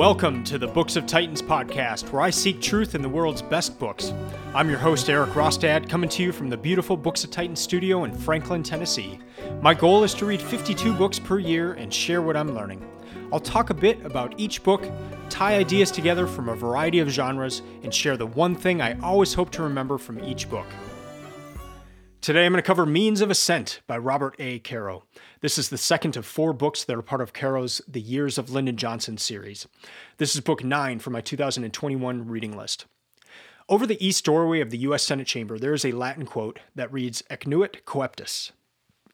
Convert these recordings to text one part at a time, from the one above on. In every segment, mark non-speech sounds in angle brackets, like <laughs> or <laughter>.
Welcome to the Books of Titans podcast, where I seek truth in the world's best books. I'm your host, Eric Rostad, coming to you from the beautiful Books of Titans studio in Franklin, Tennessee. My goal is to read 52 books per year and share what I'm learning. I'll talk a bit about each book, tie ideas together from a variety of genres, and share the one thing I always hope to remember from each book. Today I'm going to cover Means of Ascent by Robert A. Caro. This is the second of four books that are part of Caro's The Years of Lyndon Johnson series. This is book nine for my 2021 reading list. Over the east doorway of the U.S. Senate chamber, there is a Latin quote that reads Annuit coeptis.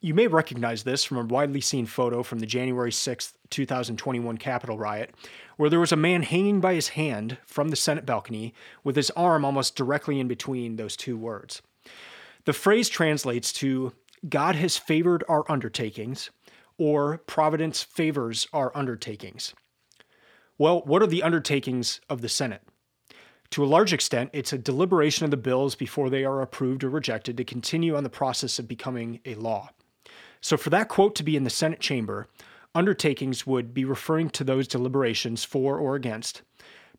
You may recognize this from a widely seen photo from the January 6, 2021 Capitol riot, where there was a man hanging by his hand from the Senate balcony with his arm almost directly in between those two words. The phrase translates to God has favored our undertakings, or Providence favors our undertakings. Well, what are the undertakings of the Senate? To a large extent, it's a deliberation of the bills before they are approved or rejected to continue on the process of becoming a law. So, for that quote to be in the Senate chamber, undertakings would be referring to those deliberations for or against,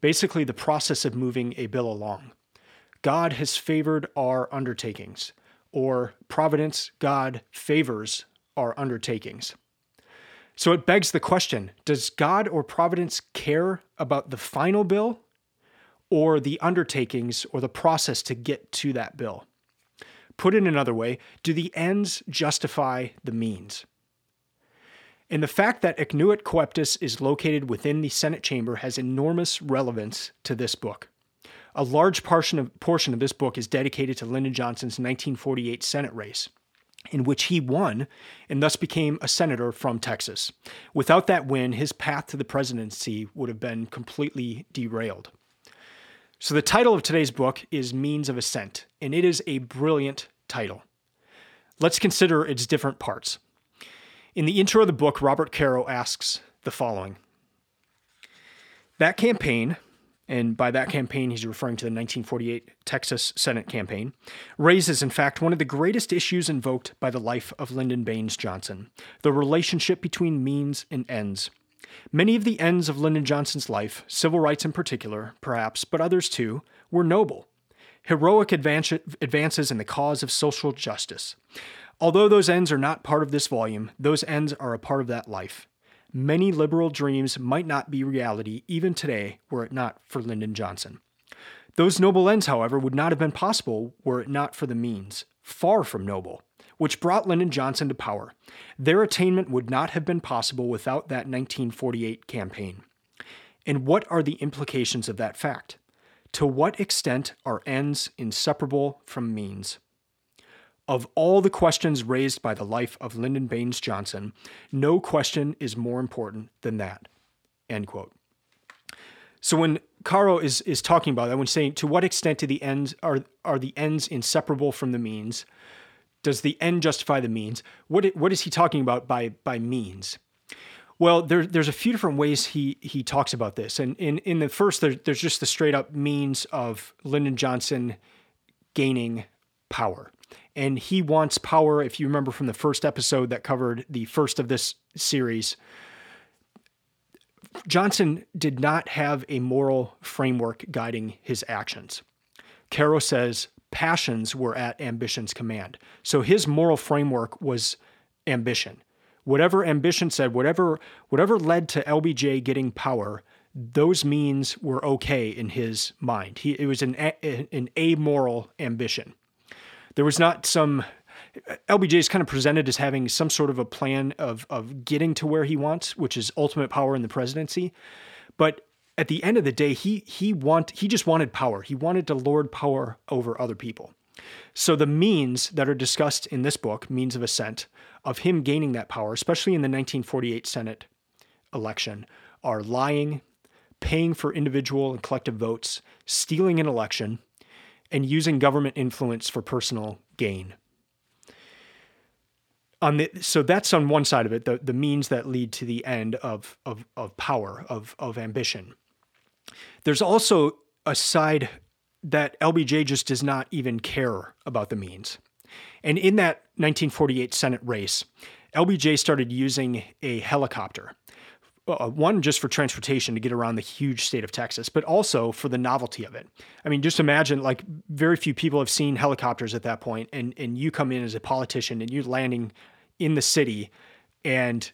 basically the process of moving a bill along. God has favored our undertakings or providence, God favors our undertakings. So it begs the question does God or providence care about the final bill or the undertakings or the process to get to that bill? Put it another way, do the ends justify the means? And the fact that Annuit Coeptis is located within the Senate chamber has enormous relevance to this book. A large portion of, portion of this book is dedicated to Lyndon Johnson's 1948 Senate race, in which he won and thus became a senator from Texas. Without that win, his path to the presidency would have been completely derailed. So, the title of today's book is Means of Ascent, and it is a brilliant title. Let's consider its different parts. In the intro of the book, Robert Caro asks the following That campaign, and by that campaign he's referring to the 1948 Texas Senate campaign, raises, in fact, one of the greatest issues invoked by the life of Lyndon Baines Johnson the relationship between means and ends. Many of the ends of Lyndon Johnson's life, civil rights in particular, perhaps, but others too, were noble. Heroic advances in the cause of social justice. Although those ends are not part of this volume, those ends are a part of that life. Many liberal dreams might not be reality even today were it not for Lyndon Johnson. Those noble ends, however, would not have been possible were it not for the means, far from noble, which brought Lyndon Johnson to power. Their attainment would not have been possible without that 1948 campaign. And what are the implications of that fact? To what extent are ends inseparable from means? Of all the questions raised by the life of Lyndon Baines Johnson, no question is more important than that. End quote. So when Caro is is talking about that, when saying to what extent do the ends are are the ends inseparable from the means, does the end justify the means? What what is he talking about by by means? Well, there, there's a few different ways he he talks about this, and in in the first, there, there's just the straight up means of Lyndon Johnson gaining power and he wants power. If you remember from the first episode that covered the first of this series, Johnson did not have a moral framework guiding his actions. Caro says passions were at ambition's command. So his moral framework was ambition. Whatever ambition said, whatever whatever led to LBJ getting power, those means were okay in his mind. He, it was an, an amoral ambition. There was not some LBJ is kind of presented as having some sort of a plan of of getting to where he wants, which is ultimate power in the presidency. But at the end of the day, he he want he just wanted power. He wanted to lord power over other people. So the means that are discussed in this book, Means of Ascent, of him gaining that power, especially in the 1948 Senate election, are lying, paying for individual and collective votes, stealing an election, and using government influence for personal gain. On the, so that's on one side of it, the, the means that lead to the end of, of, of power, of, of ambition. There's also a side that LBJ just does not even care about the means. And in that 1948 Senate race, LBJ started using a helicopter uh, one just for transportation to get around the huge state of Texas, but also for the novelty of it. I mean, just imagine like very few people have seen helicopters at that point, and and you come in as a politician and you're landing in the city, and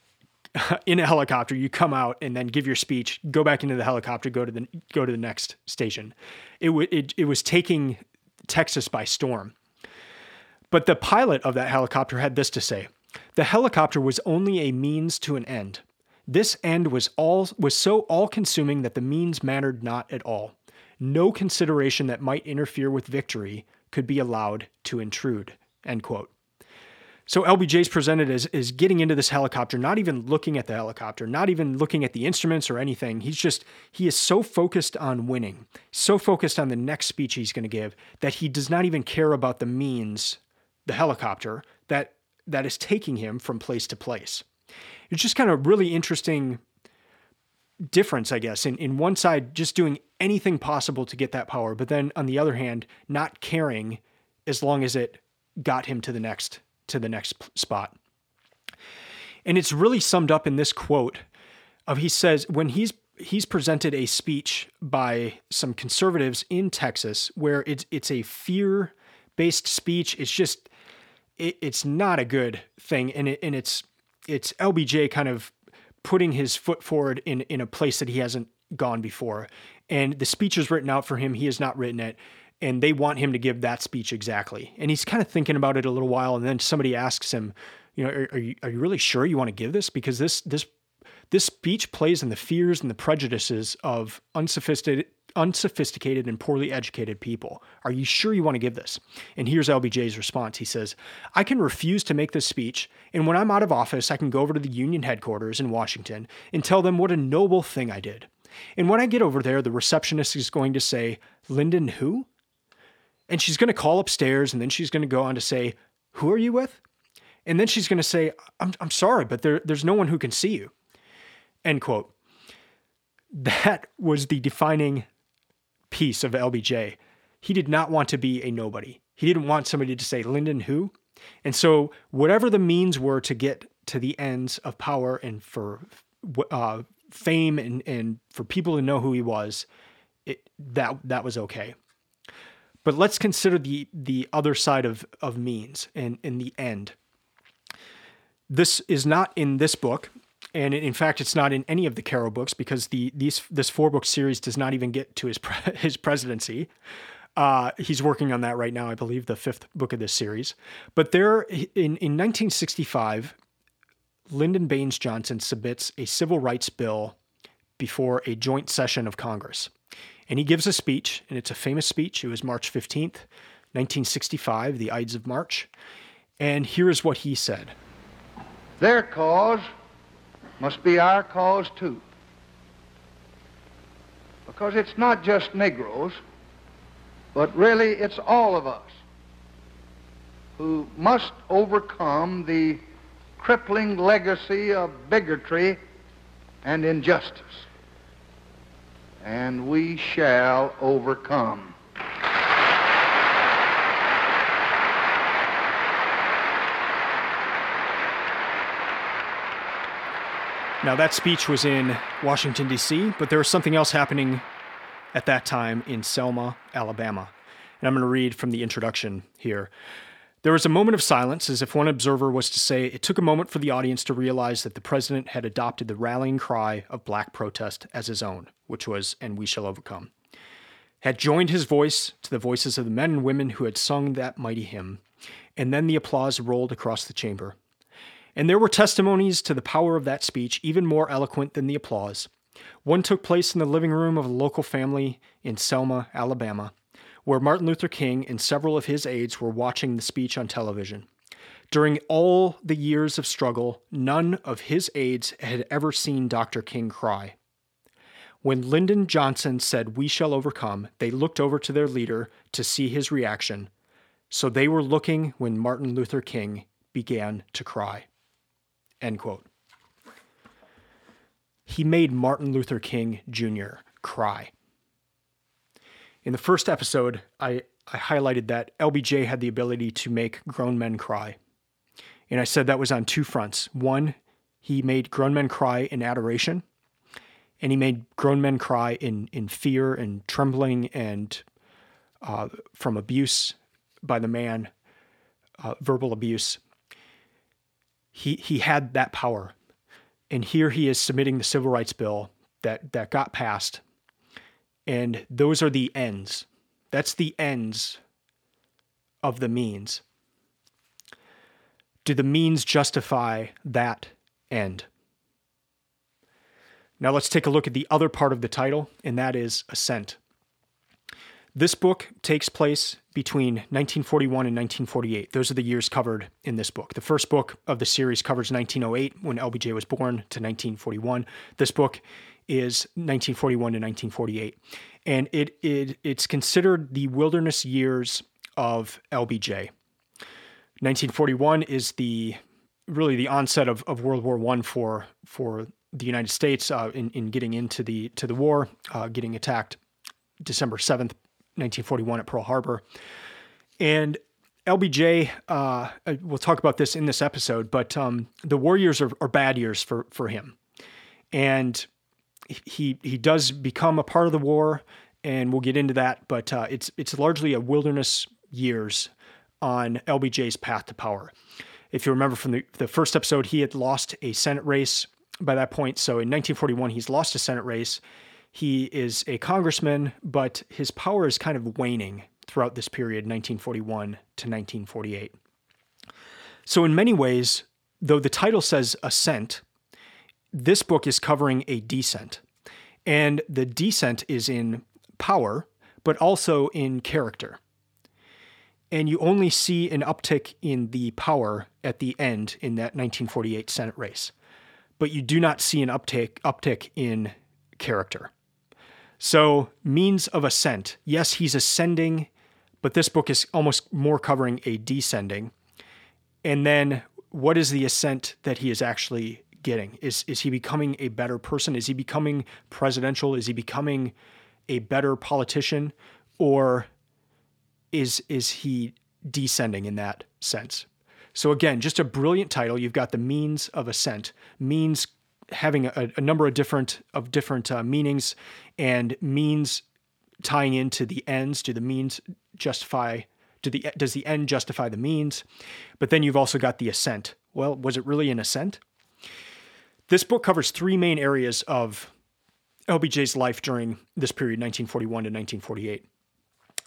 <laughs> in a helicopter, you come out and then give your speech, go back into the helicopter, go to the go to the next station. It w- it, it was taking Texas by storm. But the pilot of that helicopter had this to say: the helicopter was only a means to an end. This end was all was so all-consuming that the means mattered not at all. No consideration that might interfere with victory could be allowed to intrude. End quote. So LBJ is presented as, as getting into this helicopter, not even looking at the helicopter, not even looking at the instruments or anything. He's just, he is so focused on winning, so focused on the next speech he's going to give that he does not even care about the means, the helicopter, that that is taking him from place to place. It's just kind of really interesting difference, I guess. In in one side, just doing anything possible to get that power, but then on the other hand, not caring as long as it got him to the next to the next spot. And it's really summed up in this quote of he says when he's he's presented a speech by some conservatives in Texas where it's it's a fear based speech. It's just it, it's not a good thing, and it, and it's it's LBJ kind of putting his foot forward in in a place that he hasn't gone before, and the speech is written out for him. He has not written it, and they want him to give that speech exactly. And he's kind of thinking about it a little while, and then somebody asks him, you know, are, are you are you really sure you want to give this because this this this speech plays in the fears and the prejudices of unsophisticated unsophisticated and poorly educated people. Are you sure you want to give this? And here's LBJ's response. He says, I can refuse to make this speech, and when I'm out of office, I can go over to the union headquarters in Washington and tell them what a noble thing I did. And when I get over there, the receptionist is going to say, Lyndon who? And she's going to call upstairs, and then she's going to go on to say, Who are you with? And then she's going to say, I'm, I'm sorry, but there, there's no one who can see you. End quote. That was the defining piece of LBJ. He did not want to be a nobody. He didn't want somebody to say, Lyndon who? And so, whatever the means were to get to the ends of power and for uh, fame and, and for people to know who he was, it, that, that was okay. But let's consider the, the other side of, of means and in the end. This is not in this book and in fact, it's not in any of the Caro books because the these this four book series does not even get to his pre- <laughs> his presidency. Uh, he's working on that right now, I believe, the fifth book of this series. But there, in in 1965, Lyndon Baines Johnson submits a civil rights bill before a joint session of Congress, and he gives a speech, and it's a famous speech. It was March 15th, 1965, the Ides of March, and here is what he said: Their cause must be our cause too. Because it's not just Negroes, but really it's all of us who must overcome the crippling legacy of bigotry and injustice. And we shall overcome. Now, that speech was in Washington, D.C., but there was something else happening at that time in Selma, Alabama. And I'm going to read from the introduction here. There was a moment of silence, as if one observer was to say, It took a moment for the audience to realize that the president had adopted the rallying cry of black protest as his own, which was, And we shall overcome. Had joined his voice to the voices of the men and women who had sung that mighty hymn, and then the applause rolled across the chamber. And there were testimonies to the power of that speech, even more eloquent than the applause. One took place in the living room of a local family in Selma, Alabama, where Martin Luther King and several of his aides were watching the speech on television. During all the years of struggle, none of his aides had ever seen Dr. King cry. When Lyndon Johnson said, We shall overcome, they looked over to their leader to see his reaction. So they were looking when Martin Luther King began to cry. End quote. He made Martin Luther King Jr. cry. In the first episode, I, I highlighted that LBJ had the ability to make grown men cry. And I said that was on two fronts. One, he made grown men cry in adoration, and he made grown men cry in in fear and trembling and uh, from abuse by the man, uh, verbal abuse. He he had that power, and here he is submitting the civil rights bill that that got passed, and those are the ends. That's the ends of the means. Do the means justify that end? Now let's take a look at the other part of the title, and that is Ascent. This book takes place between 1941 and 1948. Those are the years covered in this book. The first book of the series covers 1908, when LBJ was born, to 1941. This book is 1941 to 1948. And it, it it's considered the wilderness years of LBJ. 1941 is the really the onset of, of World War One for for the United States uh, in, in getting into the to the war, uh, getting attacked December 7th, 1941 at Pearl Harbor. And LBJ, uh, we'll talk about this in this episode, but um, the war years are, are, bad years for, for him. And he, he does become a part of the war, and we'll get into that, but uh, it's, it's largely a wilderness years on LBJ's path to power. If you remember from the, the first episode, he had lost a Senate race by that point. So in 1941, he's lost a Senate race. He is a congressman, but his power is kind of waning throughout this period, 1941 to 1948. So, in many ways, though the title says ascent, this book is covering a descent. And the descent is in power, but also in character. And you only see an uptick in the power at the end in that 1948 Senate race but you do not see an uptick uptick in character. So, means of ascent. Yes, he's ascending, but this book is almost more covering a descending. And then what is the ascent that he is actually getting? Is is he becoming a better person? Is he becoming presidential? Is he becoming a better politician or is is he descending in that sense? So again, just a brilliant title. You've got the means of ascent, means having a, a number of different of different uh, meanings, and means tying into the ends. Do the means justify? Do the does the end justify the means? But then you've also got the ascent. Well, was it really an ascent? This book covers three main areas of LBJ's life during this period, 1941 to 1948.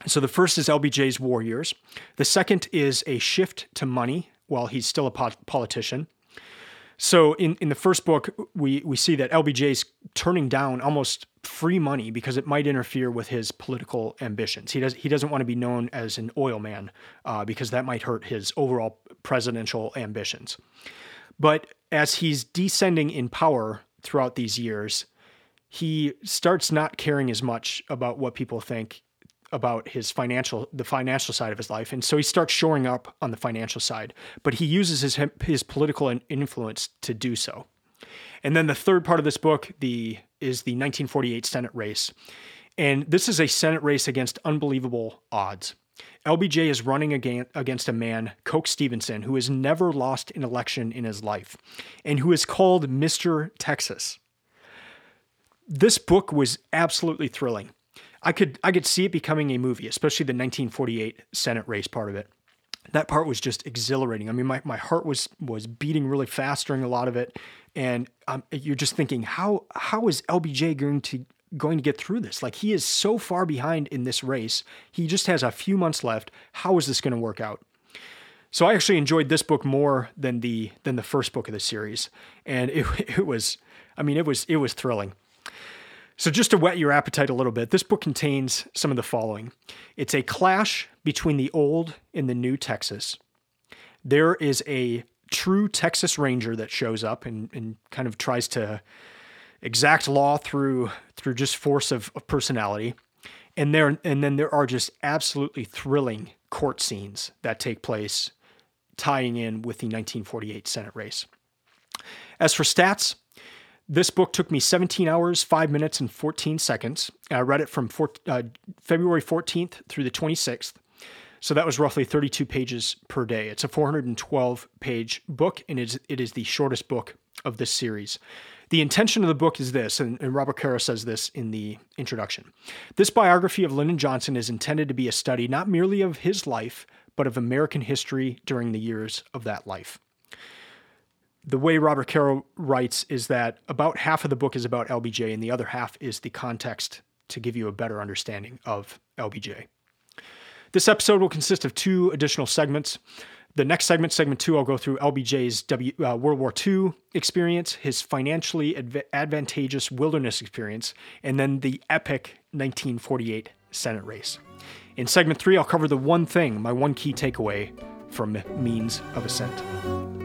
So the first is LBJ's war years. The second is a shift to money while he's still a politician. So in, in the first book, we, we see that LBJ's turning down almost free money because it might interfere with his political ambitions. He does he doesn't want to be known as an oil man uh, because that might hurt his overall presidential ambitions. But as he's descending in power throughout these years, he starts not caring as much about what people think about his financial the financial side of his life and so he starts showing up on the financial side but he uses his his political influence to do so and then the third part of this book the is the 1948 senate race and this is a senate race against unbelievable odds LBJ is running against a man, Coke Stevenson, who has never lost an election in his life and who is called Mr. Texas. This book was absolutely thrilling. I could I could see it becoming a movie, especially the 1948 Senate race part of it. That part was just exhilarating. I mean, my, my heart was was beating really fast during a lot of it, and um, you're just thinking, how how is LBJ going to going to get through this? Like he is so far behind in this race. He just has a few months left. How is this going to work out? So I actually enjoyed this book more than the than the first book of the series, and it <laughs> it was, I mean, it was it was thrilling. So, just to whet your appetite a little bit, this book contains some of the following it's a clash between the old and the new Texas. There is a true Texas Ranger that shows up and, and kind of tries to exact law through through just force of, of personality. And there and then there are just absolutely thrilling court scenes that take place tying in with the 1948 Senate race. As for stats, this book took me 17 hours, 5 minutes, and 14 seconds. I read it from four, uh, February 14th through the 26th. So that was roughly 32 pages per day. It's a 412 page book, and it is, it is the shortest book of this series. The intention of the book is this, and, and Robert Caro says this in the introduction. This biography of Lyndon Johnson is intended to be a study not merely of his life, but of American history during the years of that life. The way Robert Caro writes is that about half of the book is about LBJ, and the other half is the context to give you a better understanding of LBJ. This episode will consist of two additional segments. The next segment, segment two, I'll go through LBJ's w, uh, World War II experience, his financially adv- advantageous wilderness experience, and then the epic 1948 Senate race. In segment three, I'll cover the one thing, my one key takeaway from Means of Ascent.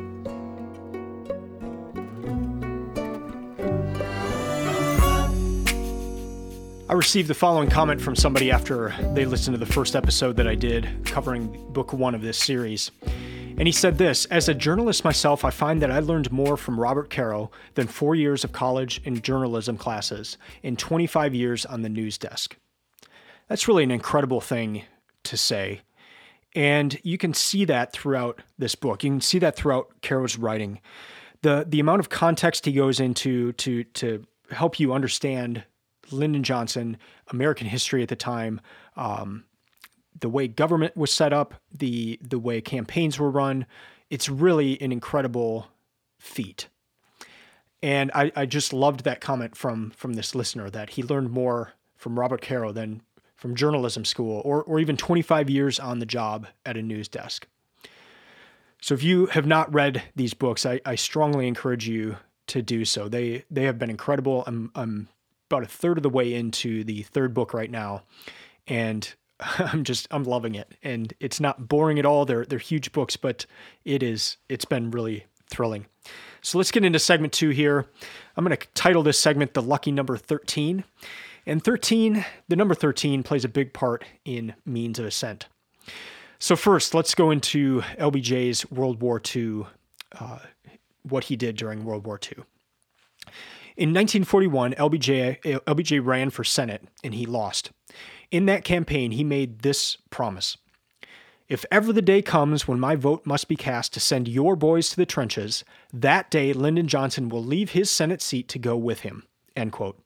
I received the following comment from somebody after they listened to the first episode that I did covering book one of this series. And he said this As a journalist myself, I find that I learned more from Robert Caro than four years of college and journalism classes in 25 years on the news desk. That's really an incredible thing to say. And you can see that throughout this book. You can see that throughout Caro's writing. The the amount of context he goes into to to help you understand Lyndon Johnson, American history at the time, um, the way government was set up, the the way campaigns were run. It's really an incredible feat. And I, I just loved that comment from from this listener that he learned more from Robert Caro than from journalism school or, or even 25 years on the job at a news desk. So if you have not read these books, I, I strongly encourage you to do so. They they have been incredible. I'm I'm about a third of the way into the third book right now, and <laughs> I'm just I'm loving it. And it's not boring at all. They're they're huge books, but it is it's been really thrilling. So let's get into segment two here. I'm going to title this segment "The Lucky Number 13." And 13, the number 13 plays a big part in means of ascent. So first, let's go into LBJ's World War II, uh, what he did during World War II. In 1941, LBJ, LBJ ran for Senate and he lost. In that campaign, he made this promise If ever the day comes when my vote must be cast to send your boys to the trenches, that day Lyndon Johnson will leave his Senate seat to go with him. End quote.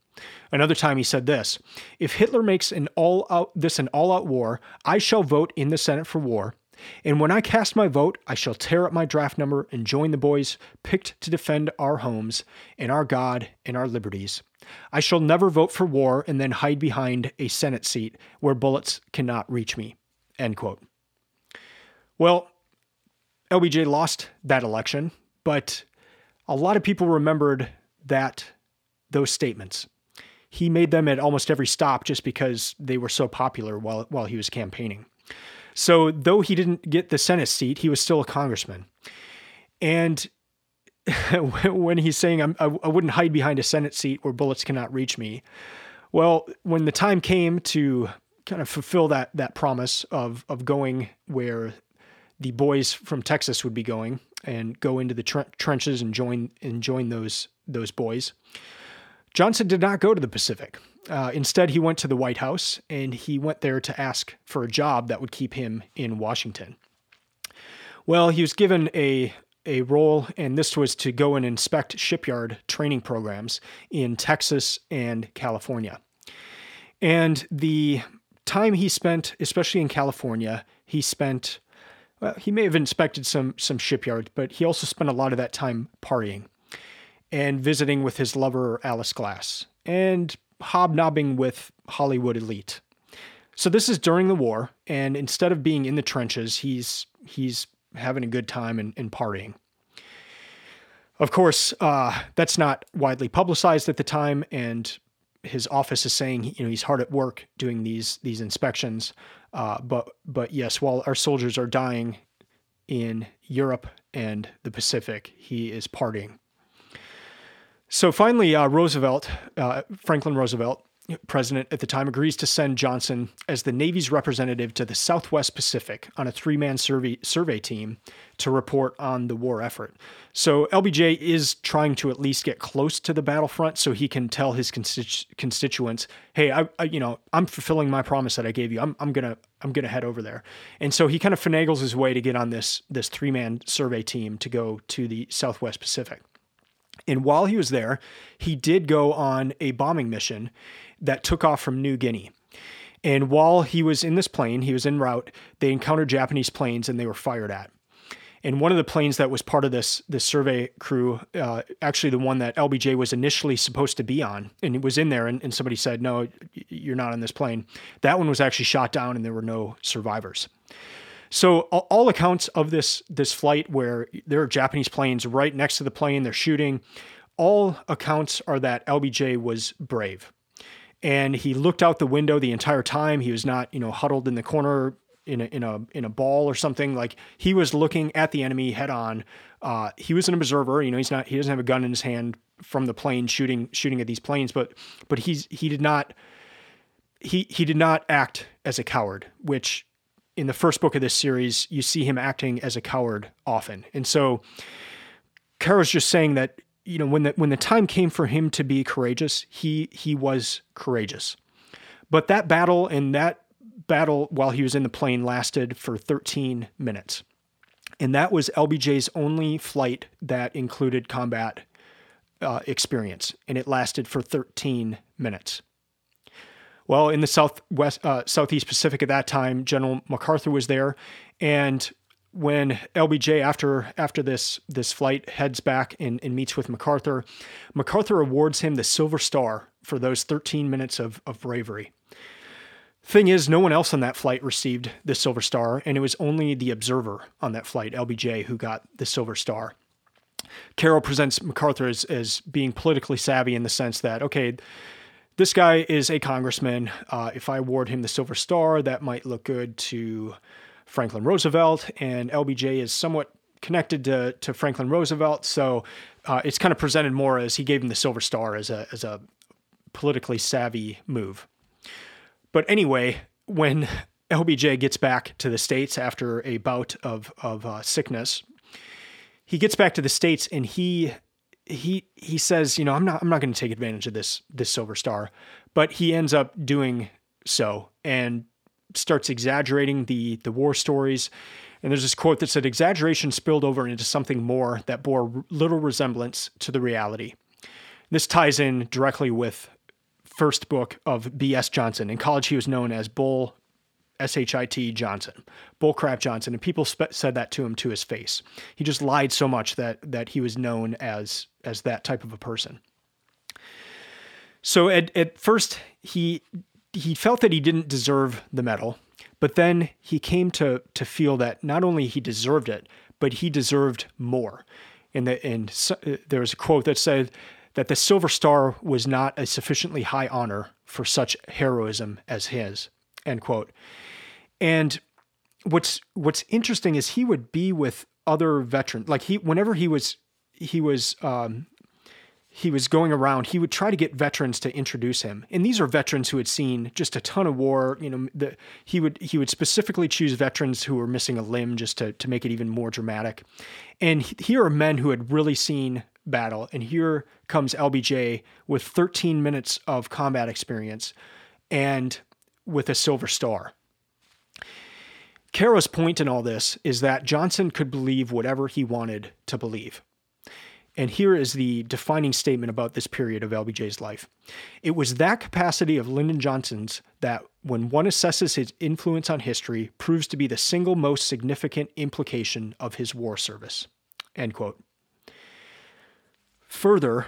Another time he said this If Hitler makes an all out, this an all out war, I shall vote in the Senate for war. And when I cast my vote, I shall tear up my draft number and join the boys picked to defend our homes and our God and our liberties. I shall never vote for war and then hide behind a Senate seat where bullets cannot reach me. End quote. Well, LBJ lost that election, but a lot of people remembered that those statements. He made them at almost every stop just because they were so popular while while he was campaigning. So, though he didn't get the Senate seat, he was still a congressman. And <laughs> when he's saying, I, I wouldn't hide behind a Senate seat where bullets cannot reach me. Well, when the time came to kind of fulfill that, that promise of, of going where the boys from Texas would be going and go into the tre- trenches and join, and join those, those boys, Johnson did not go to the Pacific. Uh, instead, he went to the White House and he went there to ask for a job that would keep him in Washington. Well, he was given a a role, and this was to go and inspect shipyard training programs in Texas and California. And the time he spent, especially in California, he spent. Well, he may have inspected some some shipyards, but he also spent a lot of that time partying and visiting with his lover Alice Glass and hobnobbing with Hollywood elite. So this is during the war, and instead of being in the trenches, he's he's having a good time and, and partying. Of course, uh, that's not widely publicized at the time, and his office is saying you know he's hard at work doing these these inspections. Uh, but but yes, while our soldiers are dying in Europe and the Pacific, he is partying. So finally, uh, Roosevelt, uh, Franklin Roosevelt, president at the time, agrees to send Johnson as the Navy's representative to the Southwest Pacific on a three man survey, survey team to report on the war effort. So LBJ is trying to at least get close to the battlefront so he can tell his constitu- constituents, hey, I, I, you know, I'm fulfilling my promise that I gave you. I'm, I'm going to I'm to head over there. And so he kind of finagles his way to get on this this three man survey team to go to the Southwest Pacific. And while he was there, he did go on a bombing mission that took off from New Guinea. And while he was in this plane, he was en route, they encountered Japanese planes and they were fired at. And one of the planes that was part of this this survey crew, uh, actually the one that LBJ was initially supposed to be on, and it was in there, and, and somebody said, "No, you're not on this plane." That one was actually shot down, and there were no survivors. So all accounts of this this flight, where there are Japanese planes right next to the plane, they're shooting. All accounts are that LBJ was brave, and he looked out the window the entire time. He was not, you know, huddled in the corner in a in a in a ball or something. Like he was looking at the enemy head on. Uh, he was an observer. You know, he's not. He doesn't have a gun in his hand from the plane shooting shooting at these planes. But but he's he did not. He he did not act as a coward, which in the first book of this series you see him acting as a coward often. And so Caro's just saying that you know when the when the time came for him to be courageous, he he was courageous. But that battle and that battle while he was in the plane lasted for 13 minutes. And that was LBJ's only flight that included combat uh, experience, and it lasted for 13 minutes. Well, in the southwest, uh, southeast Pacific at that time, General MacArthur was there, and when LBJ after after this this flight heads back and, and meets with MacArthur, MacArthur awards him the Silver Star for those 13 minutes of, of bravery. Thing is, no one else on that flight received the Silver Star, and it was only the observer on that flight, LBJ, who got the Silver Star. Caro presents MacArthur as, as being politically savvy in the sense that, okay, this guy is a congressman. Uh, if I award him the Silver Star, that might look good to Franklin Roosevelt, and LBJ is somewhat connected to, to Franklin Roosevelt. So uh, it's kind of presented more as he gave him the Silver Star as a, as a politically savvy move. But anyway, when LBJ gets back to the States after a bout of, of uh, sickness, he gets back to the States and he he he says, you know, I'm not I'm not going to take advantage of this this silver star, but he ends up doing so and starts exaggerating the the war stories. And there's this quote that said exaggeration spilled over into something more that bore little resemblance to the reality. This ties in directly with first book of B.S. Johnson. In college, he was known as Bull S-H-I-T Johnson, Bullcrap Johnson, and people said that to him to his face. He just lied so much that that he was known as as that type of a person. So at at first he he felt that he didn't deserve the medal, but then he came to to feel that not only he deserved it, but he deserved more. And the, and so, uh, there was a quote that said that the Silver Star was not a sufficiently high honor for such heroism as his. End quote. And what's what's interesting is he would be with other veterans. Like he, whenever he was he was um, he was going around, he would try to get veterans to introduce him. And these are veterans who had seen just a ton of war. You know, the, he would he would specifically choose veterans who were missing a limb just to to make it even more dramatic. And here are men who had really seen battle. And here comes LBJ with 13 minutes of combat experience and with a silver star. Caro's point in all this is that Johnson could believe whatever he wanted to believe. And here is the defining statement about this period of LBJ's life. It was that capacity of Lyndon Johnson's that, when one assesses his influence on history, proves to be the single most significant implication of his war service. End quote. Further,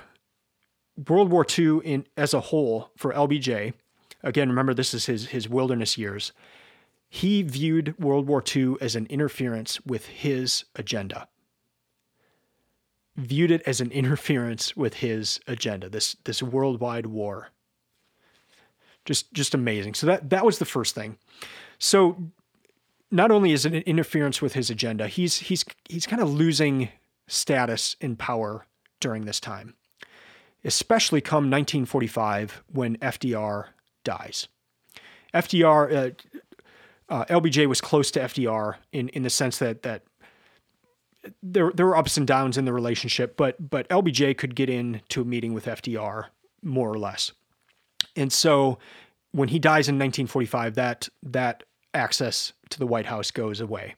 World War II in, as a whole for LBJ, again, remember this is his, his wilderness years, he viewed World War II as an interference with his agenda. Viewed it as an interference with his agenda, this, this worldwide war. Just, just amazing. So that, that was the first thing. So not only is it an interference with his agenda, he's, he's, he's kind of losing status and power during this time, especially come 1945 when FDR dies. FDR, uh, uh, LBJ was close to FDR in, in the sense that that there there were ups and downs in the relationship, but but LBJ could get into a meeting with FDR more or less, and so when he dies in 1945, that that access to the White House goes away,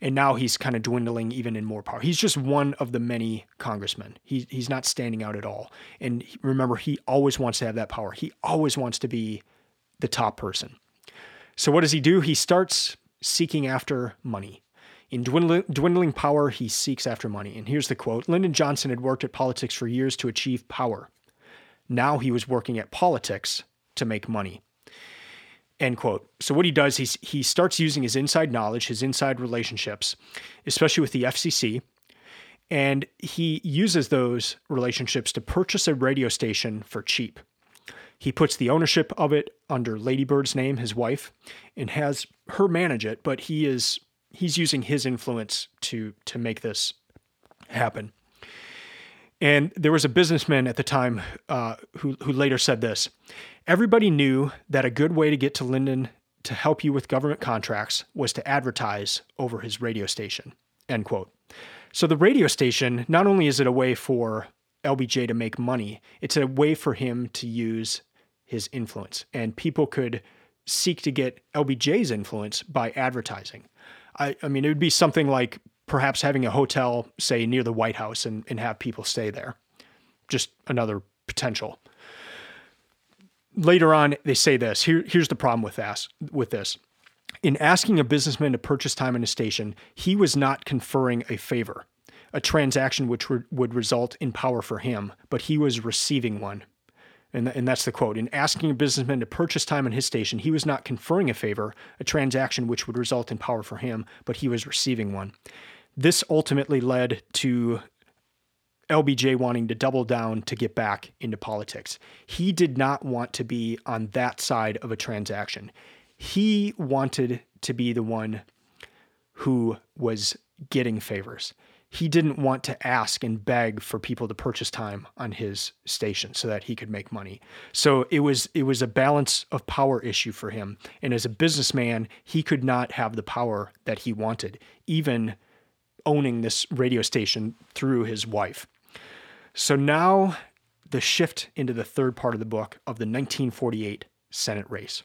And now he's kind of dwindling even in more power. He's just one of the many congressmen. He, he's not standing out at all. And remember, he always wants to have that power. He always wants to be the top person. So what does he do? He starts seeking after money. In dwindling, dwindling power, he seeks after money. And here's the quote Lyndon Johnson had worked at politics for years to achieve power. Now he was working at politics to make money. End quote. So what he does, he's, he starts using his inside knowledge, his inside relationships, especially with the FCC, and he uses those relationships to purchase a radio station for cheap. He puts the ownership of it under Lady Bird's name, his wife, and has her manage it, but he is he's using his influence to to make this happen. And there was a businessman at the time uh, who who later said this: Everybody knew that a good way to get to Lyndon to help you with government contracts was to advertise over his radio station. End quote. So the radio station, not only is it a way for LBJ to make money, it's a way for him to use his influence. And people could seek to get LBJ's influence by advertising. I, I mean, it would be something like perhaps having a hotel, say, near the White House and, and have people stay there. Just another potential. Later on, they say this. Here, here's the problem with with this. In asking a businessman to purchase time in a station, he was not conferring a favor, a transaction which would, would result in power for him, but he was receiving one. And, and that's the quote. In asking a businessman to purchase time on his station, he was not conferring a favor, a transaction which would result in power for him, but he was receiving one. This ultimately led to LBJ wanting to double down to get back into politics. He did not want to be on that side of a transaction. He wanted to be the one who was getting favors he didn't want to ask and beg for people to purchase time on his station so that he could make money. So it was it was a balance of power issue for him. And as a businessman, he could not have the power that he wanted, even owning this radio station through his wife. So now the shift into the third part of the book of the 1948 Senate race.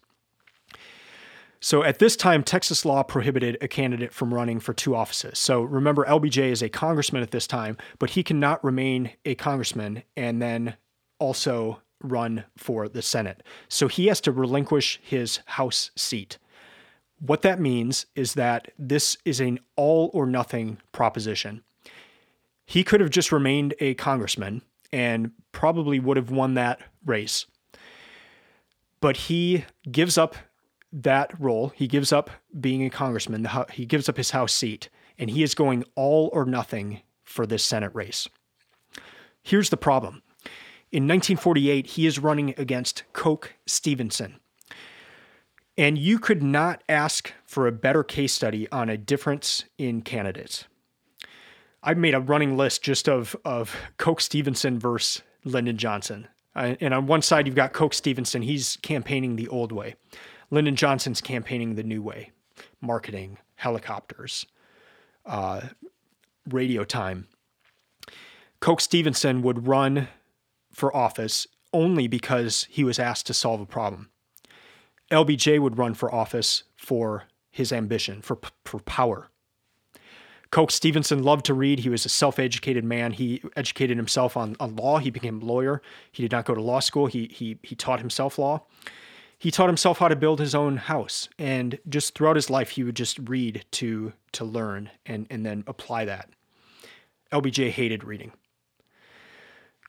So at this time, Texas law prohibited a candidate from running for two offices. So remember, LBJ is a congressman at this time, but he cannot remain a congressman and then also run for the Senate. So he has to relinquish his House seat. What that means is that this is an all or nothing proposition. He could have just remained a congressman and probably would have won that race. But he gives up that role. He gives up being a congressman. He gives up his House seat, and he is going all or nothing for this Senate race. Here's the problem. In 1948, he is running against Coke Stevenson. And you could not ask for a better case study on a difference in candidates. I've made a running list just of, of Coke Stevenson versus Lyndon Johnson. And on one side, you've got Coke Stevenson. He's campaigning the old way. Lyndon Johnson's campaigning the new way marketing, helicopters, uh, radio time. Coke Stevenson would run for office only because he was asked to solve a problem. LBJ would run for office for his ambition, for, for power. Coke Stevenson loved to read. He was a self educated man. He educated himself on, on law. He became a lawyer. He did not go to law school. He, he, he taught himself law he taught himself how to build his own house. And just throughout his life he would just read to to learn and and then apply that. Lbj hated reading.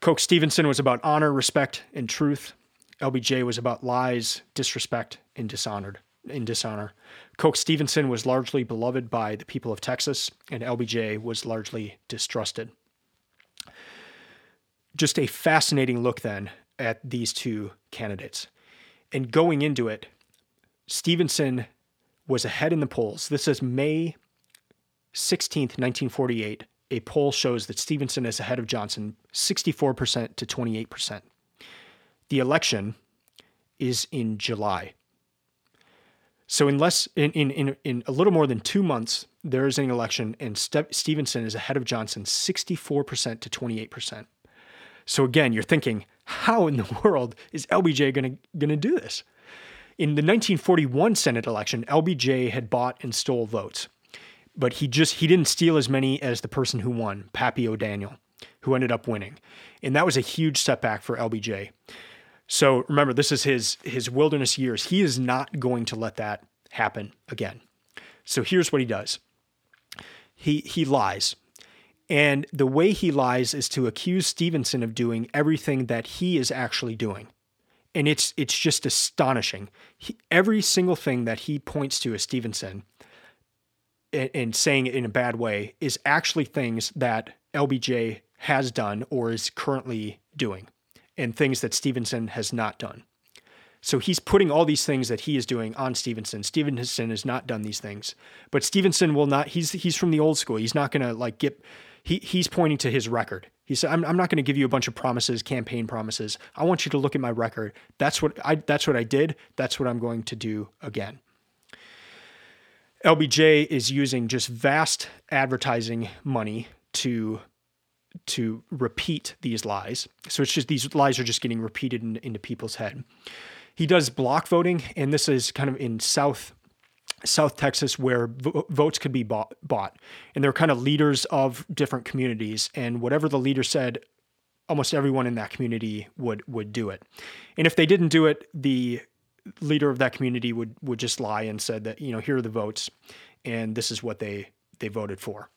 Coke stevenson was about honor respect and truth. Lbj was about lies disrespect and dishonored in dishonor. Coke stevenson was largely beloved by the people of texas and lbj was largely distrusted. Just a fascinating look then at these two candidates and going into it, Stevenson was ahead in the polls. This is May 16th, 1948. A poll shows that Stevenson is ahead of Johnson 64% to 28%. The election is in July. So in less in, in, in, in a little more than two months, there is an election, and Ste- Stevenson is ahead of Johnson 64% to 28%. So again, you're thinking, how in the <laughs> world is LBJ going to do this? In the 1941 Senate election, LBJ had bought and stole votes. but he just he didn't steal as many as the person who won, Pappy O'Daniel, who ended up winning, and that was a huge setback for LBJ. So remember, this is his his wilderness years. He is not going to let that happen again. So here's what he does. He he lies. And the way he lies is to accuse Stevenson of doing everything that he is actually doing. And it's it's just astonishing. He, every single thing that he points to as Stevenson and, and saying it in a bad way is actually things that LBJ has done or is currently doing and things that Stevenson has not done. So he's putting all these things that he is doing on Stevenson. Stevenson has not done these things, but Stevenson will not. He's he's from the old school. He's not going to like get. He he's pointing to his record. He said, "I'm I'm not going to give you a bunch of promises, campaign promises. I want you to look at my record. That's what I that's what I did. That's what I'm going to do again." LBJ is using just vast advertising money to to repeat these lies. So it's just these lies are just getting repeated in, into people's head. He does block voting, and this is kind of in South South Texas where vo- votes could be bought, bought. And they're kind of leaders of different communities, and whatever the leader said, almost everyone in that community would would do it. And if they didn't do it, the leader of that community would would just lie and said that you know here are the votes, and this is what they they voted for.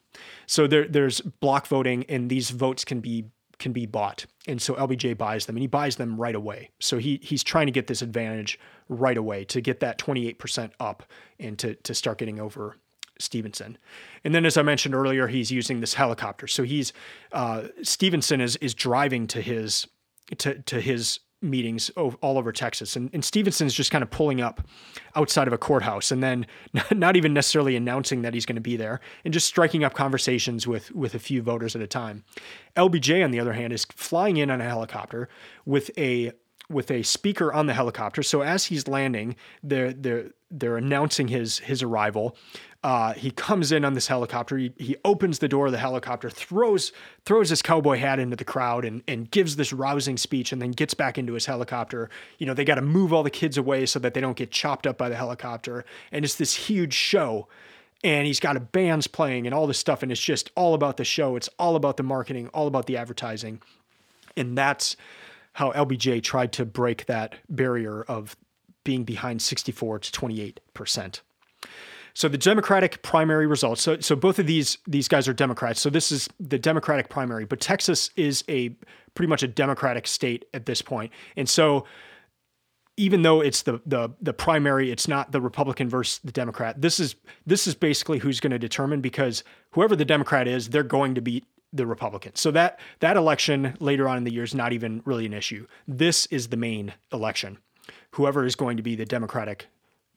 So there, there's block voting, and these votes can be can be bought, and so LBJ buys them, and he buys them right away. So he he's trying to get this advantage right away to get that 28% up, and to to start getting over Stevenson. And then, as I mentioned earlier, he's using this helicopter. So he's uh, Stevenson is is driving to his to to his meetings all over Texas. And, and Stevenson's just kind of pulling up outside of a courthouse and then <laughs> not even necessarily announcing that he's going to be there and just striking up conversations with, with a few voters at a time. LBJ, on the other hand, is flying in on a helicopter with a with a speaker on the helicopter. So as he's landing, they're they're they're announcing his his arrival. Uh, he comes in on this helicopter. He, he opens the door of the helicopter, throws throws his cowboy hat into the crowd, and and gives this rousing speech, and then gets back into his helicopter. You know, they got to move all the kids away so that they don't get chopped up by the helicopter, and it's this huge show. And he's got a bands playing and all this stuff, and it's just all about the show. It's all about the marketing, all about the advertising, and that's how LBJ tried to break that barrier of being behind 64 to 28 percent. So the Democratic primary results. So so both of these these guys are Democrats. So this is the Democratic primary, but Texas is a pretty much a Democratic state at this point. And so even though it's the the the primary, it's not the Republican versus the Democrat. This is this is basically who's going to determine because whoever the Democrat is, they're going to beat the Republican. So that that election later on in the year is not even really an issue. This is the main election. Whoever is going to be the Democratic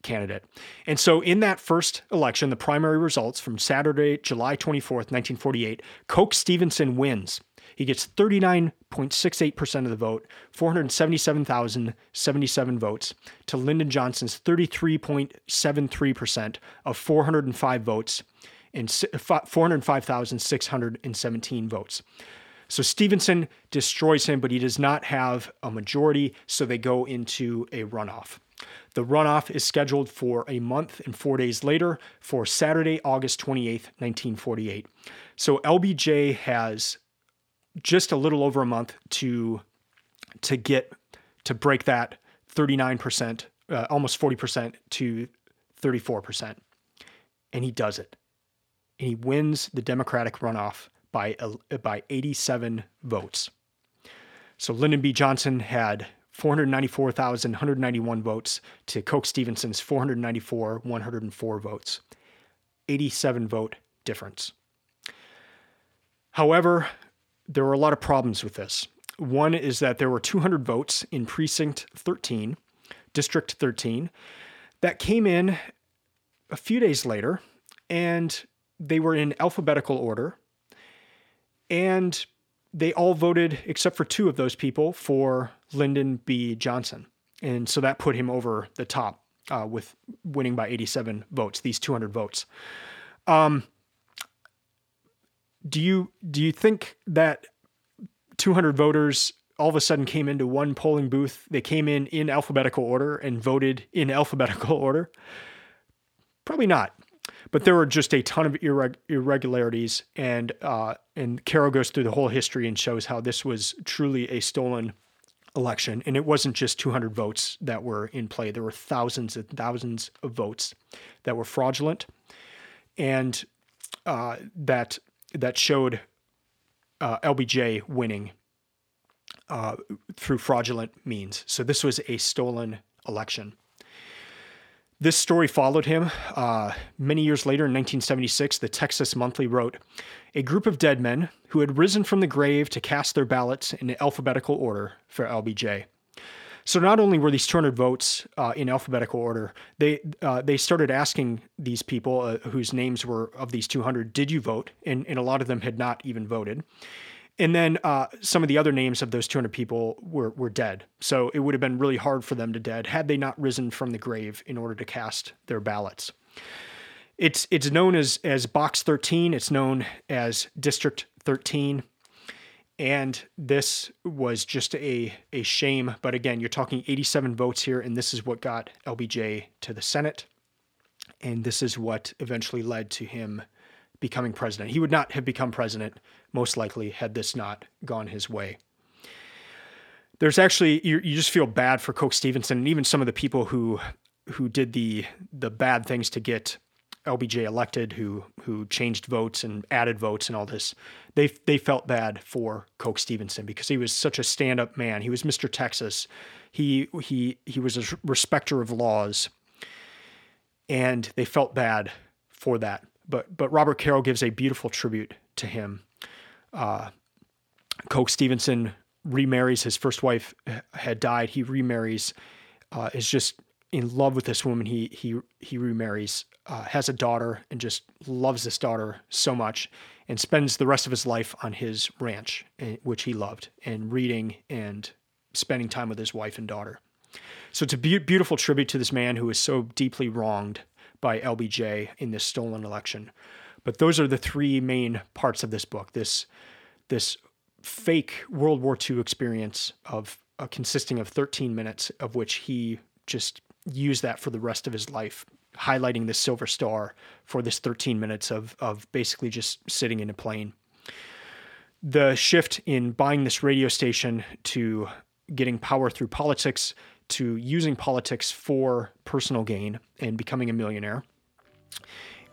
candidate. And so in that first election, the primary results from Saturday, July 24th, 1948, Coke Stevenson wins. He gets 39.68% of the vote, 477,077 votes, to Lyndon Johnson's 33.73% of 405 votes and uh, 405,617 votes. So Stevenson destroys him, but he does not have a majority, so they go into a runoff. The runoff is scheduled for a month and four days later for Saturday, August 28th, 1948. So LBJ has just a little over a month to to get to break that 39%, uh, almost 40% to 34%. And he does it. And he wins the Democratic runoff by, uh, by 87 votes. So Lyndon B. Johnson had 494,191 votes to Coke Stevenson's 494, 104 votes. 87 vote difference. However, there were a lot of problems with this. One is that there were 200 votes in Precinct 13, District 13, that came in a few days later, and they were in alphabetical order. And they all voted, except for two of those people, for Lyndon B. Johnson. And so that put him over the top uh, with winning by 87 votes, these 200 votes. Um, do you do you think that 200 voters all of a sudden came into one polling booth? They came in in alphabetical order and voted in alphabetical <laughs> order? Probably not. But there were just a ton of irreg- irregularities, and uh, and Caro goes through the whole history and shows how this was truly a stolen election, and it wasn't just 200 votes that were in play. There were thousands and thousands of votes that were fraudulent, and uh, that that showed uh, LBJ winning uh, through fraudulent means. So this was a stolen election. This story followed him. Uh, many years later, in 1976, the Texas Monthly wrote A group of dead men who had risen from the grave to cast their ballots in alphabetical order for LBJ. So not only were these 200 votes uh, in alphabetical order, they uh, they started asking these people uh, whose names were of these 200, did you vote? And, and a lot of them had not even voted. And then uh, some of the other names of those 200 people were, were dead. So it would have been really hard for them to dead had they not risen from the grave in order to cast their ballots. It's, it's known as, as Box 13, it's known as District 13. And this was just a, a shame. But again, you're talking 87 votes here, and this is what got LBJ to the Senate. And this is what eventually led to him becoming president. He would not have become president, most likely, had this not gone his way. There's actually you, you just feel bad for Coke Stevenson and even some of the people who who did the the bad things to get LBJ elected, who who changed votes and added votes and all this. They they felt bad for Coke Stevenson because he was such a stand up man. He was Mr. Texas. He he he was a respecter of laws, and they felt bad for that but but Robert Caro gives a beautiful tribute to him. Uh, Coke Stevenson remarries his first wife had died. He remarries, uh, is just in love with this woman. He he he remarries, uh, has a daughter, and just loves this daughter so much, and spends the rest of his life on his ranch, eh, which he loved, and reading and spending time with his wife and daughter. So it's a be- beautiful tribute to this man who was so deeply wronged by LBJ in this stolen election. But those are the three main parts of this book. This this fake World War II experience of uh, consisting of 13 minutes, of which he just used that for the rest of his life, highlighting the Silver Star for this 13 minutes of of basically just sitting in a plane. The shift in buying this radio station to getting power through politics to using politics for personal gain and becoming a millionaire.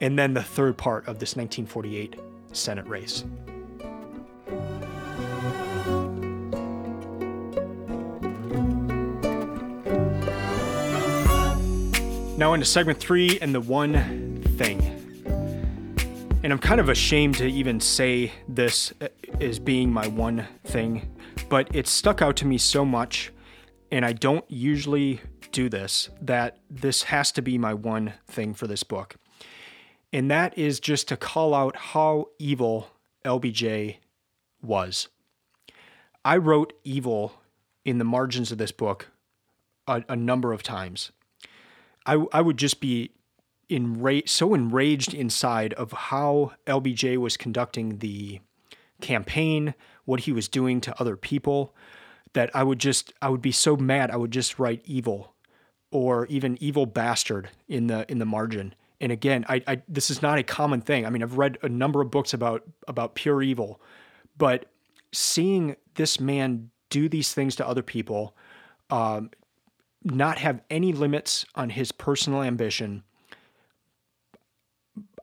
And then the third part of this 1948 Senate race. Now, into segment three and the one thing. And I'm kind of ashamed to even say this uh, as being my one thing, but it stuck out to me so much and I don't usually do this, that this has to be my one thing for this book. And that is just to call out how evil LBJ was. I wrote evil in the margins of this book a, a number of times. I, I would just be enra- so enraged inside of how LBJ was conducting the campaign, what he was doing to other people, that I would just I would be so mad I would just write evil or even evil bastard in the in the margin. And again, I, I this is not a common thing. I mean, I've read a number of books about about pure evil, but seeing this man do these things to other people, um, not have any limits on his personal ambition.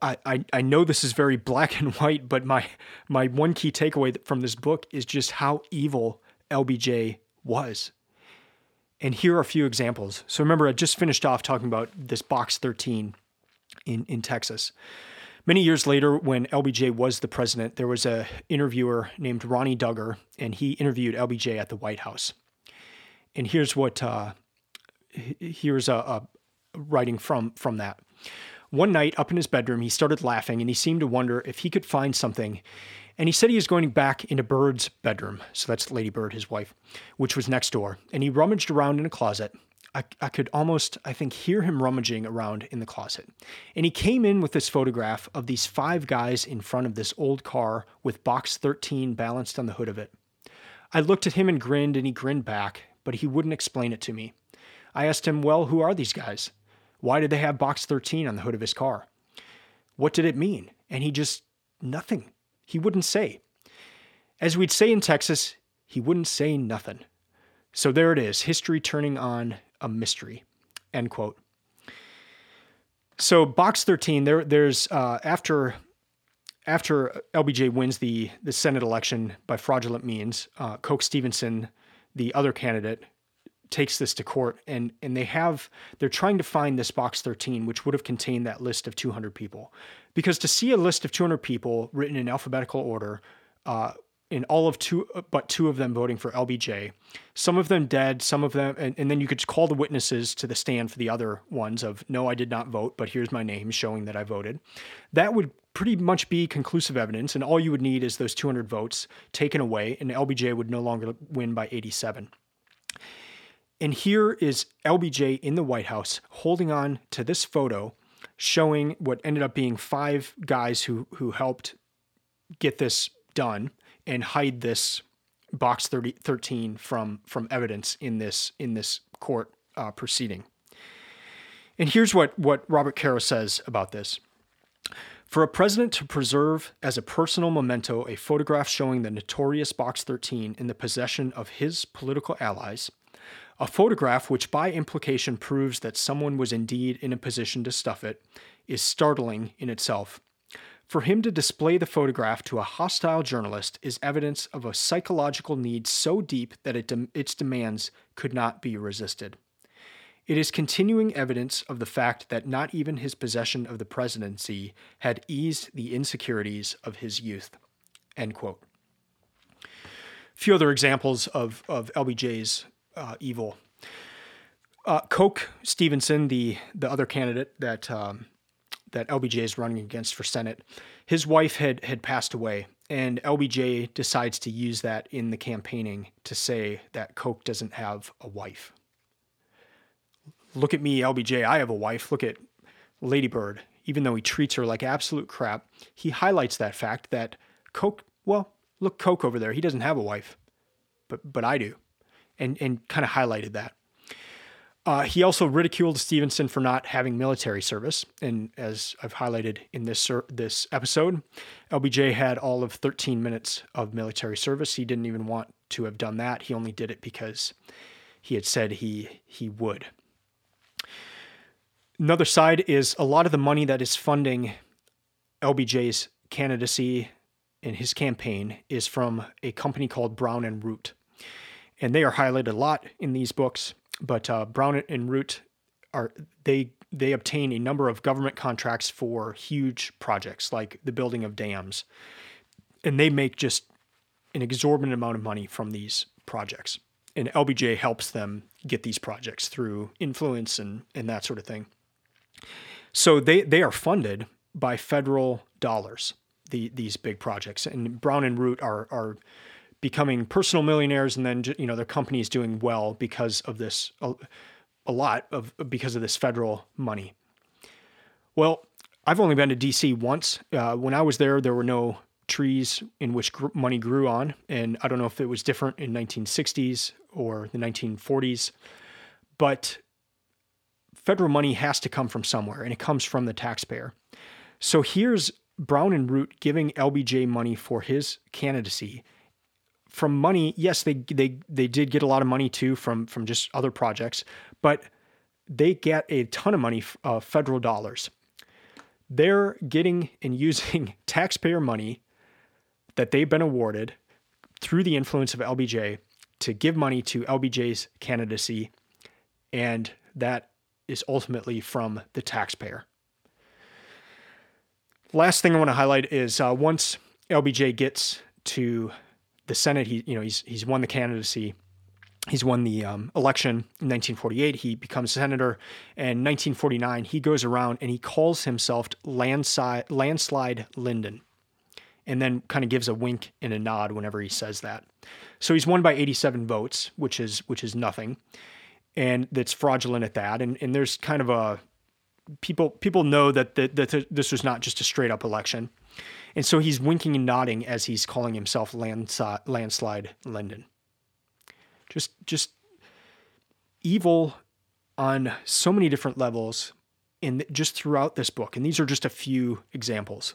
I, I, I know this is very black and white, but my my one key takeaway from this book is just how evil LBJ was. And here are a few examples. So remember, I just finished off talking about this Box 13 in, in Texas. Many years later, when LBJ was the president, there was a interviewer named Ronnie Dugger, and he interviewed LBJ at the White House. And here's what uh, here's a, a writing from from that. One night, up in his bedroom, he started laughing, and he seemed to wonder if he could find something and he said he was going back into Bird's bedroom. So that's Lady Bird, his wife, which was next door. And he rummaged around in a closet. I, I could almost, I think, hear him rummaging around in the closet. And he came in with this photograph of these five guys in front of this old car with box 13 balanced on the hood of it. I looked at him and grinned, and he grinned back, but he wouldn't explain it to me. I asked him, Well, who are these guys? Why did they have box 13 on the hood of his car? What did it mean? And he just, nothing. He wouldn't say. As we'd say in Texas, he wouldn't say nothing. So there it is, history turning on a mystery. End quote. So box 13, there there's uh, after after LBJ wins the the Senate election by fraudulent means, uh, Coke Stevenson, the other candidate, takes this to court and and they have they're trying to find this box 13 which would have contained that list of 200 people because to see a list of 200 people written in alphabetical order uh, in all of two uh, but two of them voting for lbj some of them dead some of them and, and then you could call the witnesses to the stand for the other ones of no i did not vote but here's my name showing that i voted. That would pretty much be conclusive evidence and all you would need is those 200 votes taken away and lbj would no longer win by 87 and here is LBJ in the White House holding on to this photo showing what ended up being five guys who who helped get this done and hide this box 30, 13 from from evidence in this in this court uh, proceeding. And here's what what Robert Caro says about this. For a president to preserve as a personal memento a photograph showing the notorious Box 13 in the possession of his political allies a photograph, which by implication proves that someone was indeed in a position to stuff it, is startling in itself. For him to display the photograph to a hostile journalist is evidence of a psychological need so deep that it de- its demands could not be resisted. It is continuing evidence of the fact that not even his possession of the presidency had eased the insecurities of his youth. End quote. A few other examples of, of LBJ's uh, evil. Uh, Coke Stevenson, the the other candidate that um, that LBJ is running against for Senate, his wife had had passed away, and LBJ decides to use that in the campaigning to say that Coke doesn't have a wife. Look at me, LBJ. I have a wife. Look at Lady Bird. Even though he treats her like absolute crap, he highlights that fact that Coke. Well, look, Coke over there. He doesn't have a wife, but but I do and, and kind of highlighted that. Uh, he also ridiculed Stevenson for not having military service, and as I've highlighted in this this episode, LBJ had all of 13 minutes of military service. He didn't even want to have done that. He only did it because he had said he he would. Another side is a lot of the money that is funding LBJ's candidacy in his campaign is from a company called Brown and Root and they are highlighted a lot in these books. But uh, Brown and Root are they they obtain a number of government contracts for huge projects like the building of dams, and they make just an exorbitant amount of money from these projects. And LBJ helps them get these projects through influence and and that sort of thing. So they they are funded by federal dollars. The these big projects and Brown and Root are are becoming personal millionaires and then you know their company is doing well because of this a, lot of because of this federal money. Well i've only been to dc once. Uh, when i was there there were no trees in which gr- money grew on and i don't know if it was different in 1960s or the 1940s but federal money has to come from somewhere and it comes from the taxpayer. So here's brown and root giving lbj money for his candidacy from money, yes, they they they did get a lot of money too from from just other projects, but they get a ton of money, uh, federal dollars. They're getting and <laughs> using taxpayer money that they've been awarded through the influence of LBJ to give money to LBJ's candidacy, and that is ultimately from the taxpayer. Last thing I want to highlight is uh, once LBJ gets to the Senate, he you know he's he's won the candidacy. He's won the um, election in 1948. He becomes senator. And 1949, he goes around and he calls himself Landslide, Landslide Lyndon, and then kind of gives a wink and a nod whenever he says that. So he's won by 87 votes, which is which is nothing, and that's fraudulent at that. And and there's kind of a people people know that that, that this was not just a straight up election. And so he's winking and nodding as he's calling himself landslide, landslide Lyndon. Just, just evil on so many different levels. in just throughout this book, and these are just a few examples.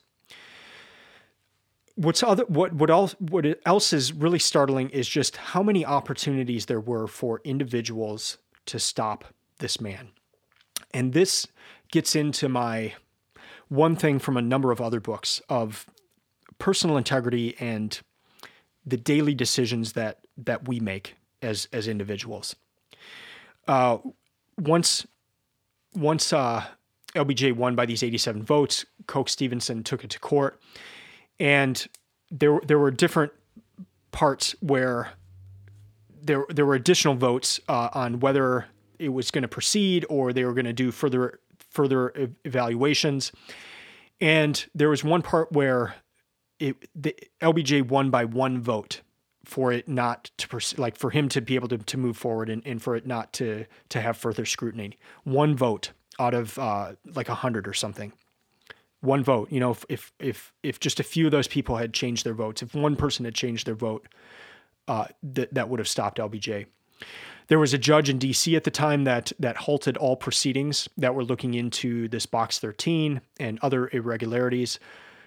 What's other what what else what else is really startling is just how many opportunities there were for individuals to stop this man. And this gets into my one thing from a number of other books of personal integrity and the daily decisions that that we make as as individuals. Uh, once once uh, LBJ won by these 87 votes, Coke Stevenson took it to court, and there there were different parts where there there were additional votes uh, on whether it was going to proceed or they were going to do further further evaluations. And there was one part where it, the LBJ won by one vote for it not to pers- like for him to be able to, to move forward and, and for it not to to have further scrutiny. One vote out of uh, like a hundred or something. One vote. You know, if, if if if just a few of those people had changed their votes, if one person had changed their vote, uh, that that would have stopped LBJ. There was a judge in D.C. at the time that that halted all proceedings that were looking into this Box 13 and other irregularities.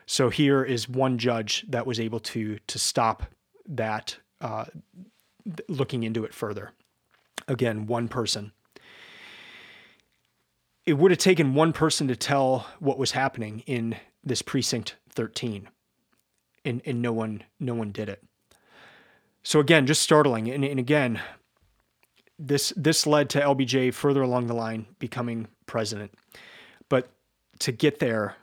So here is one judge that was able to to stop that, uh, looking into it further. Again, one person. It would have taken one person to tell what was happening in this precinct 13, and and no one no one did it. So again, just startling, and, and again, this this led to LBJ further along the line becoming president. But to get there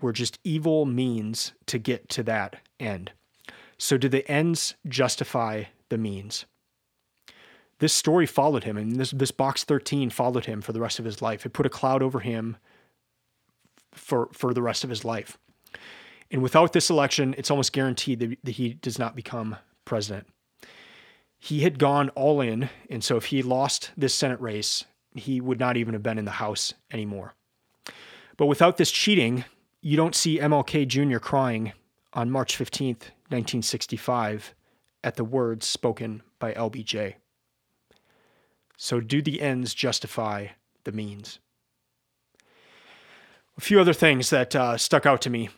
were just evil means to get to that end. So do the ends justify the means? This story followed him, and this this box 13 followed him for the rest of his life. It put a cloud over him for for the rest of his life. And without this election, it's almost guaranteed that, that he does not become president he had gone all in. And so if he lost this Senate race, he would not even have been in the House anymore. But without this cheating, you don't see MLK Jr. crying on March 15th, 1965, at the words spoken by LBJ. So, do the ends justify the means? A few other things that uh, stuck out to me.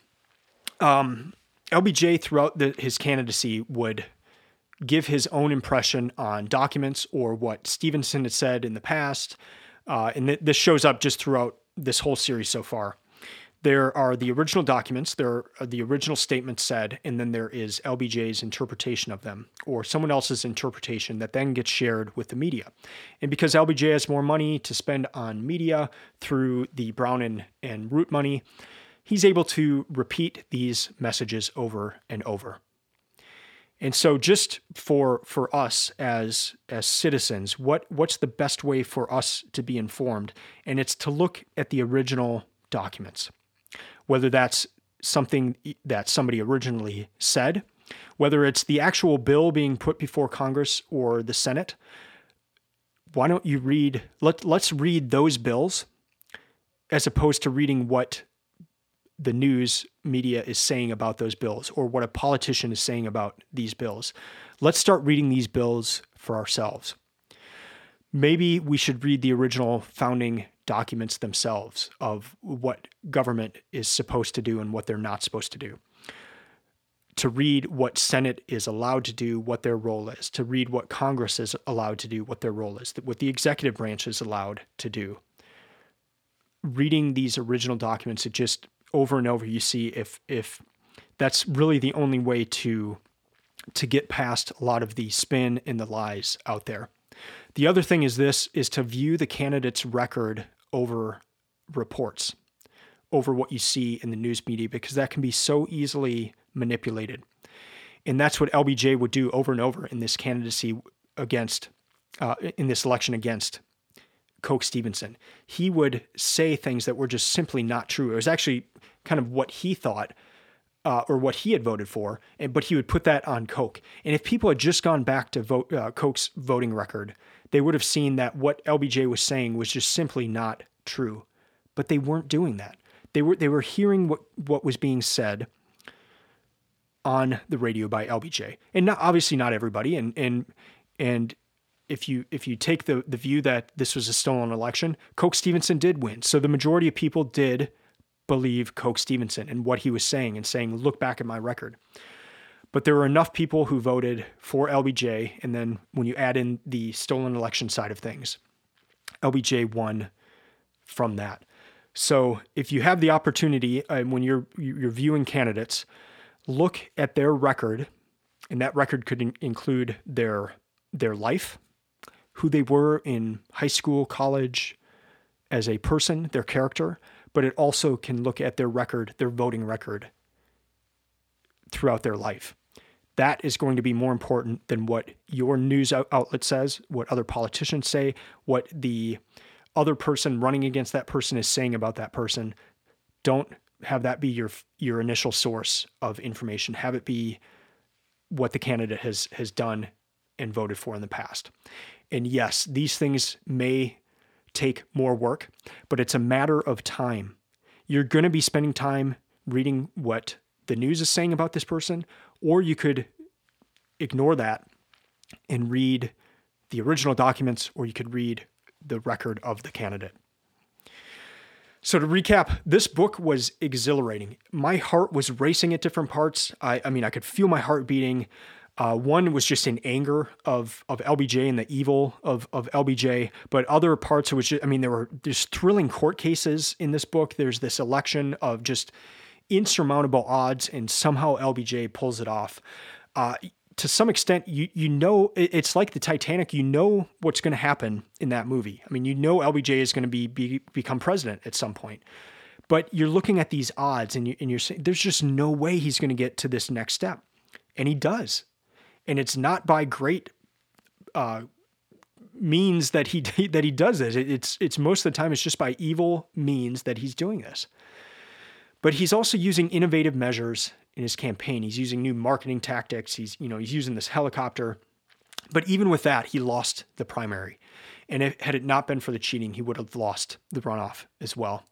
Um, LBJ, throughout the, his candidacy, would give his own impression on documents or what Stevenson had said in the past. Uh, and th- this shows up just throughout this whole series so far. There are the original documents, there are the original statements said, and then there is LBJ's interpretation of them, or someone else's interpretation that then gets shared with the media. And because LBJ has more money to spend on media through the Brown and, and Root money, he's able to repeat these messages over and over. And so just for for us as as citizens, what what's the best way for us to be informed? And it's to look at the original documents. Whether that's something that somebody originally said, whether it's the actual bill being put before Congress or the Senate, why don't you read let let's read those bills as opposed to reading what the news media is saying about those bills or what a politician is saying about these bills. Let's start reading these bills for ourselves. Maybe we should read the original founding documents themselves of what government is supposed to do and what they're not supposed to do. To read what Senate is allowed to do, what their role is, to read what Congress is allowed to do, what their role is, what the executive branch is allowed to do. Reading these original documents, it just over and over you see if if that's really the only way to to get past a lot of the spin and the lies out there. The other thing is this is to view the candidate's record over reports, over what you see in the news media, because that can be so easily manipulated. And that's what LBJ would do over and over in this candidacy against, uh, in this election against Coke Stevenson. He would say things that were just simply not true. It was actually kind of what he thought uh, or what he had voted for, and, but he would put that on Coke. And if people had just gone back to vote uh, Coke's voting record, they would have seen that what LBJ was saying was just simply not true. But they weren't doing that. They were they were hearing what what was being said on the radio by LBJ, and not obviously not everybody, and and and if you if you take the the view that this was a stolen election, Coke Stevenson did win. So the majority of people did believe Coke Stevenson and what he was saying and saying, look back at my record. But there were enough people who voted for LBJ, and then when you add in the stolen election side of things, LBJ won from that. So if you have the opportunity uh, when you're you're viewing candidates, look at their record, and that record could in- include their their life, who they were in high school, college, as a person, their character, but it also can look at their record, their voting record throughout their life. That is going to be more important than what your news outlet says, what other politicians say, what the other person running against that person is saying about that person. Don't have that be your your initial source of information. Have it be what the candidate has has done and voted for in the past. And yes, these things may take more work, but it's a matter of time. You're going to be spending time reading what the news is saying about this person, or you could ignore that and read the original documents, or you could read the record of the candidate. So to recap, this book was exhilarating. My heart was racing at different parts. I, I mean, I could feel my heart beating. Uh, one was just in anger of of LBJ and the evil of of LBJ, but other parts was I mean there were just thrilling court cases in this book. There's this election of just insurmountable odds, and somehow LBJ pulls it off. Uh, to some extent, you you know it's like the Titanic. You know what's going to happen in that movie. I mean, you know LBJ is going to be, be become president at some point, but you're looking at these odds, and you and you're saying there's just no way he's going to get to this next step, and he does and it's not by great uh, means that he <laughs> that he does this. It's it's most of the time it's just by evil means that he's doing this. But he's also using innovative measures in his campaign. He's using new marketing tactics. He's you know he's using this helicopter. But even with that, he lost the primary. And if, had it not been for the cheating, he would have lost the runoff as well.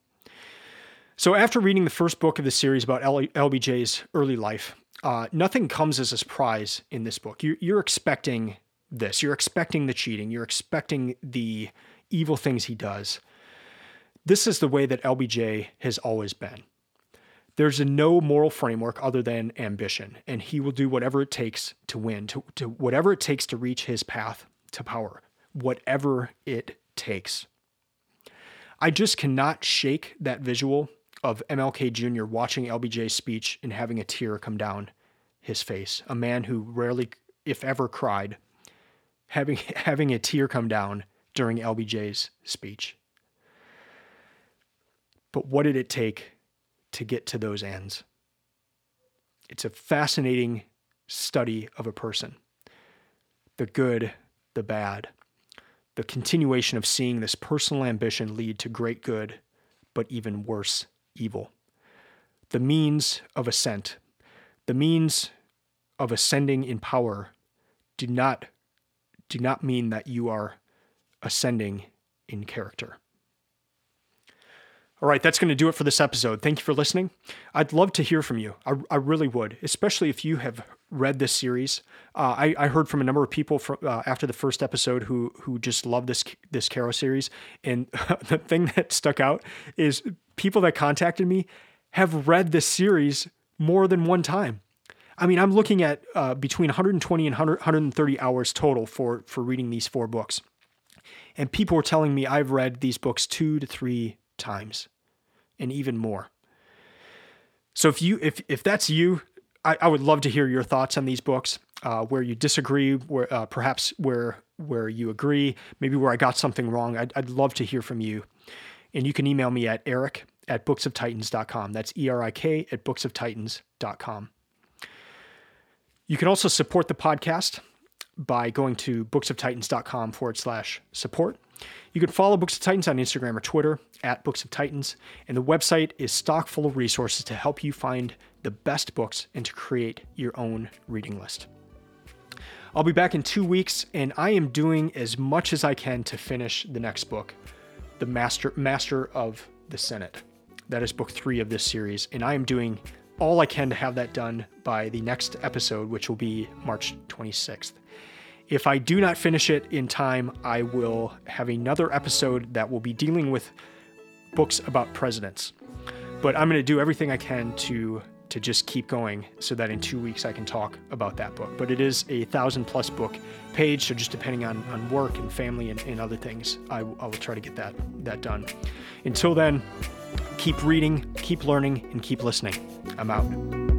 So after reading the first book of the series about LBJ's early life, uh, nothing comes as a surprise in this book. You're, you're expecting this. You're expecting the cheating. You're expecting the evil things he does. This is the way that LBJ has always been. There's no moral framework other than ambition, and he will do whatever it takes to win, to, to whatever it takes to reach his path to power, whatever it takes. I just cannot shake that visual of MLK Jr. watching LBJ's speech and having a tear come down his face. A man who rarely, if ever, cried, having <laughs> having a tear come down during LBJ's speech. But what did it take to get to those ends? It's a fascinating study of a person. The good, the bad, the continuation of seeing this personal ambition lead to great good, but even worse evil. The means of ascent, the means of ascending in power, do not do not mean that you are ascending in character. All right, that's going to do it for this episode. Thank you for listening. I'd love to hear from you. I, I really would, especially if you have read this series. Uh, I, I, heard from a number of people from, uh, after the first episode who who just love this this Caro series, and <laughs> the thing that stuck out is people that contacted me have read this series more than one time. I mean, I'm looking at uh, between 120 and 100, 130 hours total for for reading these four books, and people were telling me I've read these books two to three times and even more. So if you if if that's you, I, I would love to hear your thoughts on these books. Uh, where you disagree, where uh, perhaps where where you agree, maybe where I got something wrong. I'd, I'd love to hear from you. And you can email me at erik at booksoftitans.com. That's E R I K at booksoftitans.com. You can also support the podcast by going to booksoftitans.com forward slash support. You can follow Books of Titans on Instagram or Twitter at Books of Titans, and the website is stock full of resources to help you find the best books and to create your own reading list. I'll be back in two weeks, and I am doing as much as I can to finish the next book, The Master Master of the Senate. That is book three of this series, and I am doing all I can to have that done by the next episode, which will be March 26th. If I do not finish it in time, I will have another episode that will be dealing with books about presidents. But I'm going to do everything I can to to just keep going so that in two weeks I can talk about that book. But it is a thousand plus book page, so just depending on, on work and family and, and other things, I, I will try to get that that done. Until then, keep reading, keep learning, and keep listening. I'm out.